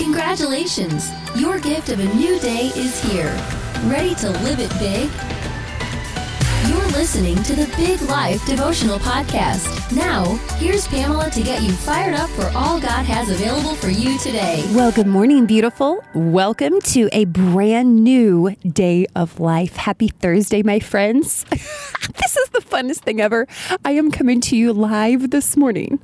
Congratulations! Your gift of a new day is here. Ready to live it big? You're listening to the Big Life Devotional Podcast. Now, here's Pamela to get you fired up for all God has available for you today. Well, good morning, beautiful. Welcome to a brand new day of life. Happy Thursday, my friends. this is the funnest thing ever. I am coming to you live this morning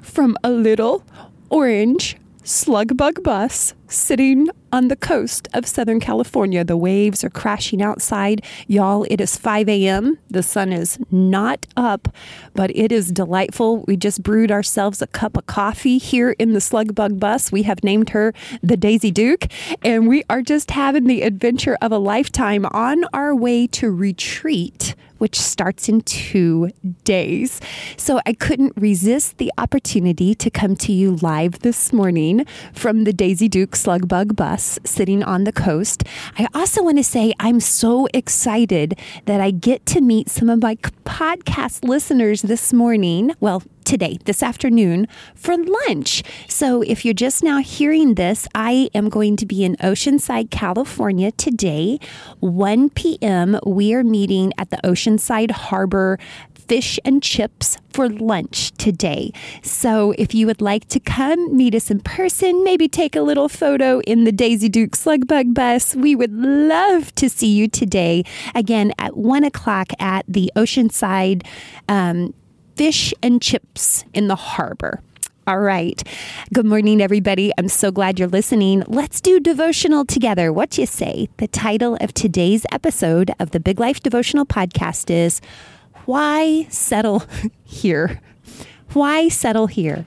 from a little orange slug bug bus sitting on the coast of Southern California. The waves are crashing outside. Y'all, it is 5 a.m. The sun is not up, but it is delightful. We just brewed ourselves a cup of coffee here in the slug bug bus. We have named her the Daisy Duke, and we are just having the adventure of a lifetime on our way to retreat which starts in two days. So I couldn't resist the opportunity to come to you live this morning from the Daisy Duke Slug Bug bus sitting on the coast. I also want to say I'm so excited that I get to meet some of my podcast listeners this morning. Well, today, this afternoon, for lunch. So if you're just now hearing this, I am going to be in Oceanside, California today, 1 p.m. We are meeting at the Oceanside Harbor fish and chips for lunch today. So if you would like to come meet us in person, maybe take a little photo in the Daisy Duke Slug Bug bus, we would love to see you today. Again, at one o'clock at the Oceanside um, fish and chips in the harbor. All right. Good morning, everybody. I'm so glad you're listening. Let's do devotional together. What you say? The title of today's episode of the Big Life Devotional Podcast is Why Settle Here? Why Settle Here?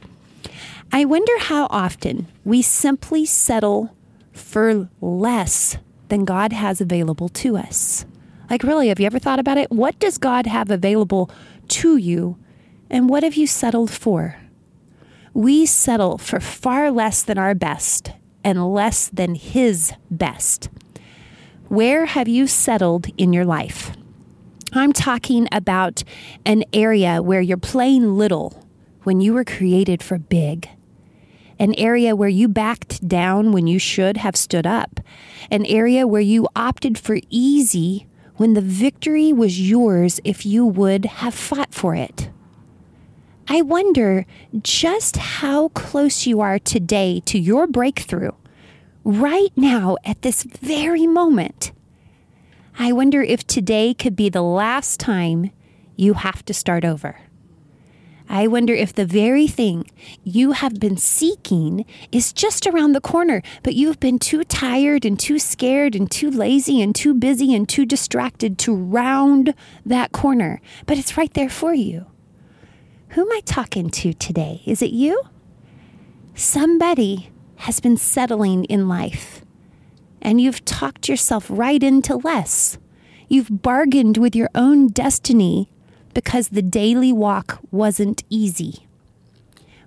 I wonder how often we simply settle for less than God has available to us. Like, really, have you ever thought about it? What does God have available to you and what have you settled for? We settle for far less than our best and less than His best. Where have you settled in your life? I'm talking about an area where you're playing little when you were created for big. An area where you backed down when you should have stood up. An area where you opted for easy when the victory was yours if you would have fought for it. I wonder just how close you are today to your breakthrough, right now at this very moment. I wonder if today could be the last time you have to start over. I wonder if the very thing you have been seeking is just around the corner, but you've been too tired and too scared and too lazy and too busy and too distracted to round that corner. But it's right there for you. Who am I talking to today? Is it you? Somebody has been settling in life, and you've talked yourself right into less. You've bargained with your own destiny because the daily walk wasn't easy.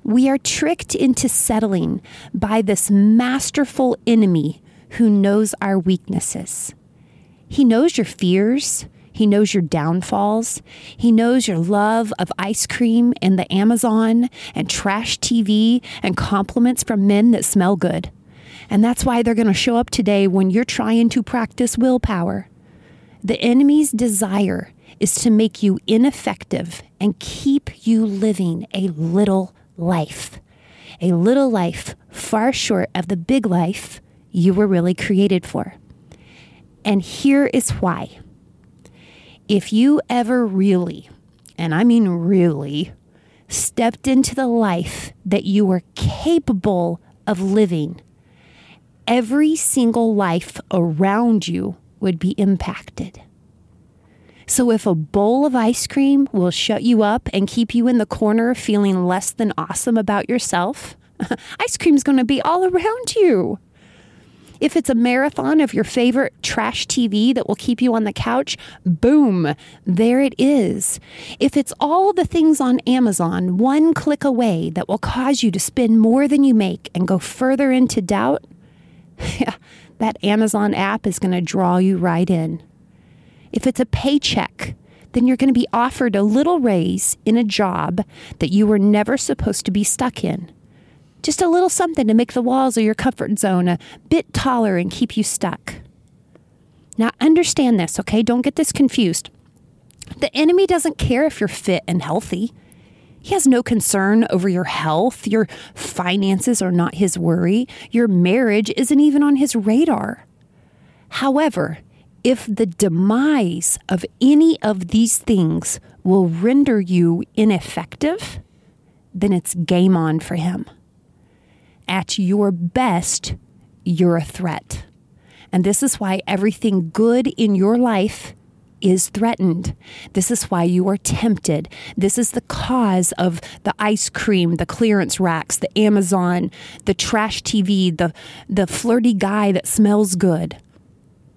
We are tricked into settling by this masterful enemy who knows our weaknesses. He knows your fears. He knows your downfalls. He knows your love of ice cream and the Amazon and trash TV and compliments from men that smell good. And that's why they're going to show up today when you're trying to practice willpower. The enemy's desire is to make you ineffective and keep you living a little life. A little life far short of the big life you were really created for. And here is why. If you ever really, and I mean really, stepped into the life that you were capable of living, every single life around you would be impacted. So, if a bowl of ice cream will shut you up and keep you in the corner feeling less than awesome about yourself, ice cream's to be all around you. If it's a marathon of your favorite trash TV that will keep you on the couch, boom, there it is. If it's all the things on Amazon, one click away that will cause you to spend more than you make and go further into doubt, yeah, that Amazon app is going to draw you right in. If it's a paycheck, then you're going to be offered a little raise in a job that you were never supposed to be stuck in. Just a little something to make the walls of your comfort zone a bit taller and keep you stuck. Now, understand this, okay? Don't get this confused. The enemy doesn't care if you're fit and healthy. He has no concern over your health. Your finances are not his worry. Your marriage isn't even on his radar. However, if the demise of any of these things will render you ineffective, then it's game on for him. At your best, you're a threat. And this is why everything good in your life is threatened. This is why you are tempted. This is the cause of the ice cream, the clearance racks, the Amazon, the trash TV, the, the flirty guy that smells good.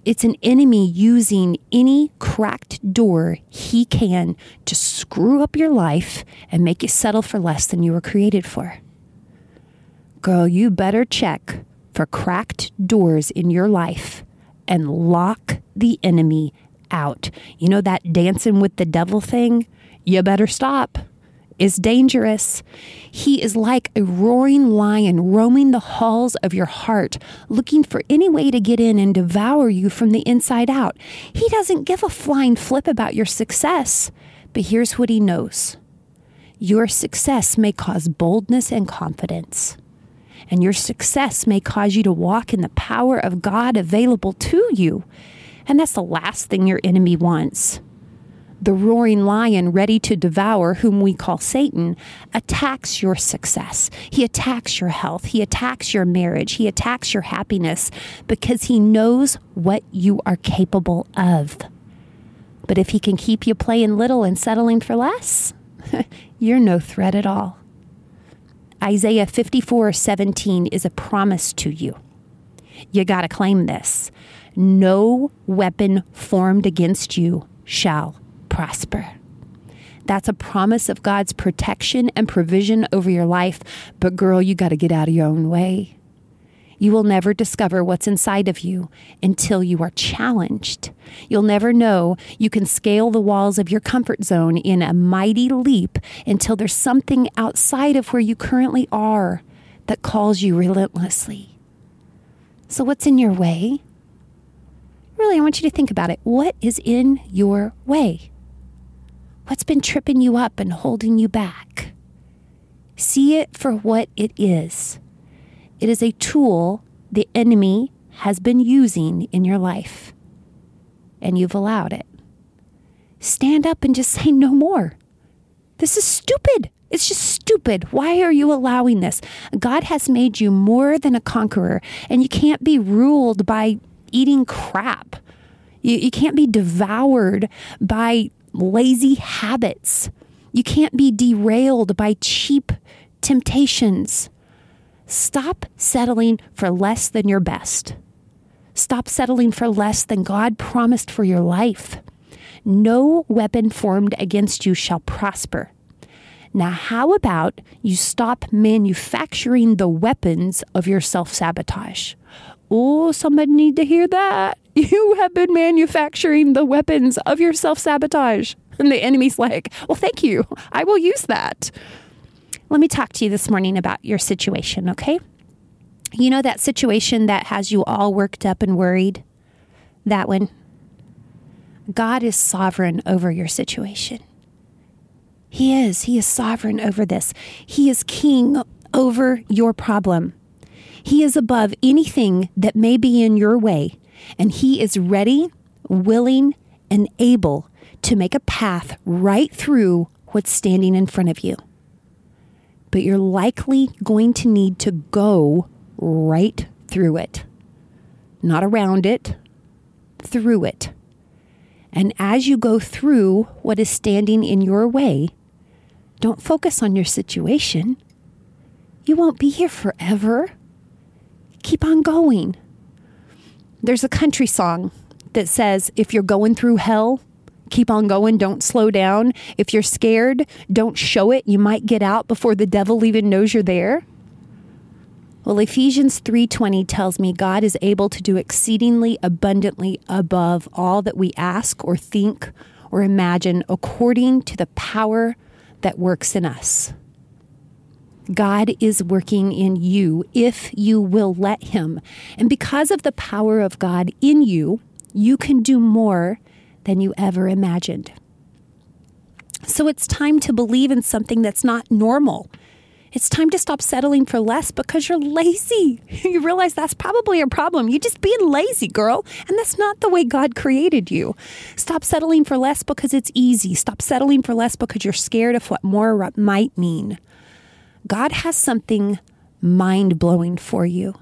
It's an enemy using any cracked door he can to screw up your life and make you settle for less than you were created for. Girl, you better check for cracked doors in your life and lock the enemy out. You know that dancing with the devil thing? You better stop. It's dangerous. He is like a roaring lion roaming the halls of your heart, looking for any way to get in and devour you from the inside out. He doesn't give a flying flip about your success, but here's what he knows your success may cause boldness and confidence. And your success may cause you to walk in the power of God available to you. And that's the last thing your enemy wants. The roaring lion, ready to devour, whom we call Satan, attacks your success. He attacks your health. He attacks your marriage. He attacks your happiness because he knows what you are capable of. But if he can keep you playing little and settling for less, you're no threat at all. Isaiah 54 17 is a promise to you. You got to claim this no weapon formed against you shall prosper. That's a promise of God's protection and provision over your life. But, girl, you got to get out of your own way. You will never discover what's inside of you until you are challenged. You'll never know you can scale the walls of your comfort zone in a mighty leap until there's something outside of where you currently are that calls you relentlessly. So, what's in your way? really, I want you to think about it. What is in your way? What's been tripping you up and holding you back? See it for what it is. It is a tool the enemy has been using in your life, and you've allowed it. Stand up and just say no more. This is stupid. It's just stupid. Why are you allowing this? God has made you more than a conqueror, and you can't be ruled by eating crap. You, you can't be devoured by lazy habits. You can't be derailed by cheap temptations. Stop settling for less than your best. Stop settling for less than God promised for your life. No weapon formed against you shall prosper. Now, how about you stop manufacturing the weapons of your self sabotage? Oh, somebody need to hear that. You have been manufacturing the weapons of your self sabotage. And the enemy's like, well, thank you. I will use that. Let me talk to you this morning about your situation, okay? You know that situation that has you all worked up and worried? That one. God is sovereign over your situation. He is. He is sovereign over this. He is king over your problem. He is above anything that may be in your way, and He is ready, willing, and able to make a path right through what's standing in front of you. But you're likely going to need to go right through it, not around it, through it. And as you go through what is standing in your way, don't focus on your situation. You won't be here forever keep on going. There's a country song that says, if you're going through hell, keep on going, don't slow down. If you're scared, don't show it. You might get out before the devil even knows you're there. Well, Ephesians 3:20 tells me God is able to do exceedingly abundantly above all that we ask or think or imagine according to the power that works in us. God is working in you if you will let Him. And because of the power of God in you, you can do more than you ever imagined. So it's time to believe in something that's not normal. It's time to stop settling for less because you're lazy. You realize that's probably a problem. You're just being lazy, girl. And that's not the way God created you. Stop settling for less because it's easy. Stop settling for less because you're scared of what more might mean. God has something mind blowing for you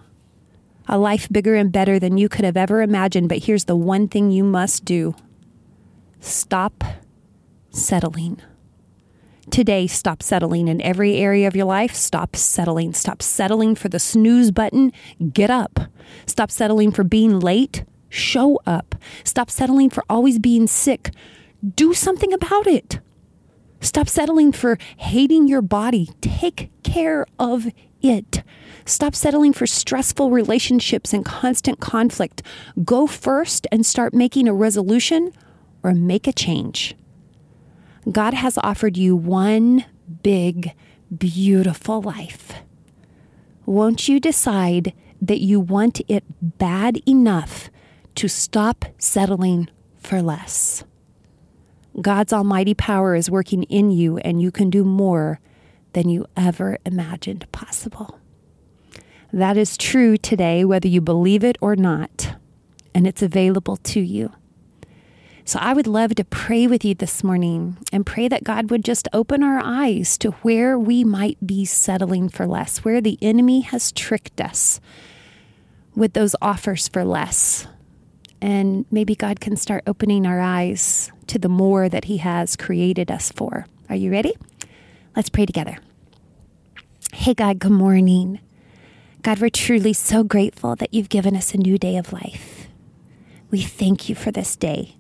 a life bigger and better than you could have ever imagined. But here's the one thing you must do stop settling. Today, stop settling in every area of your life. Stop settling. Stop settling for the snooze button. Get up. Stop settling for being late. Show up. Stop settling for always being sick. Do something about it. Stop settling for hating your body. Take care of it. Stop settling for stressful relationships and constant conflict. Go first and start making a resolution or make a change. God has offered you one big, beautiful life. Won't you decide that you want it bad enough to stop settling for less? God's almighty power is working in you, and you can do more than you ever imagined possible. That is true today, whether you believe it or not, and it's available to you. So I would love to pray with you this morning and pray that God would just open our eyes to where we might be settling for less, where the enemy has tricked us with those offers for less. And maybe God can start opening our eyes to the more that He has created us for. Are you ready? Let's pray together. Hey, God, good morning. God, we're truly so grateful that you've given us a new day of life. We thank you for this day.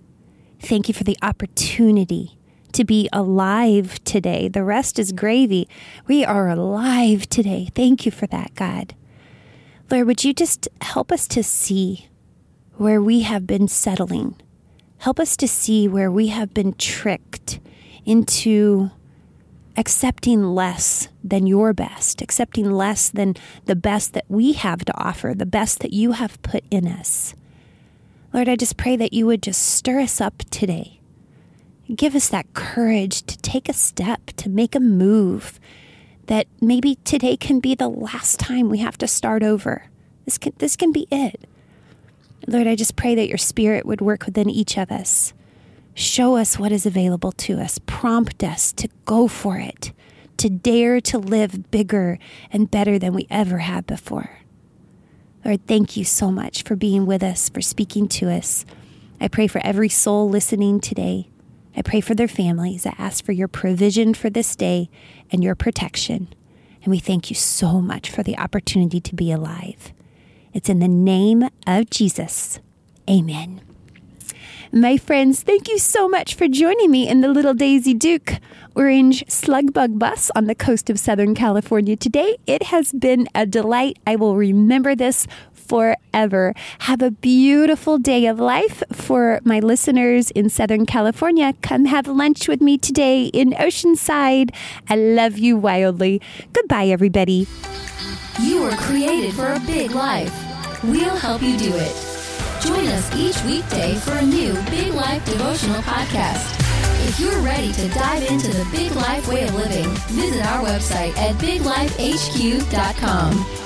Thank you for the opportunity to be alive today. The rest is gravy. We are alive today. Thank you for that, God. Lord, would you just help us to see where we have been settling? Help us to see where we have been tricked into accepting less than your best, accepting less than the best that we have to offer, the best that you have put in us. Lord, I just pray that you would just stir us up today. Give us that courage to take a step, to make a move, that maybe today can be the last time we have to start over. This can, this can be it. Lord, I just pray that your spirit would work within each of us. Show us what is available to us. Prompt us to go for it, to dare to live bigger and better than we ever have before. Lord, thank you so much for being with us, for speaking to us. I pray for every soul listening today. I pray for their families. I ask for your provision for this day and your protection. And we thank you so much for the opportunity to be alive. It's in the name of Jesus. Amen. My friends, thank you so much for joining me in the Little Daisy Duke orange slug bug bus on the coast of Southern California today. It has been a delight. I will remember this forever. Have a beautiful day of life for my listeners in Southern California. Come have lunch with me today in Oceanside. I love you wildly. Goodbye, everybody. You were created for a big life. We'll help you do it. Join us each weekday for a new Big Life devotional podcast. If you're ready to dive into the big life way of living, visit our website at biglifehq.com.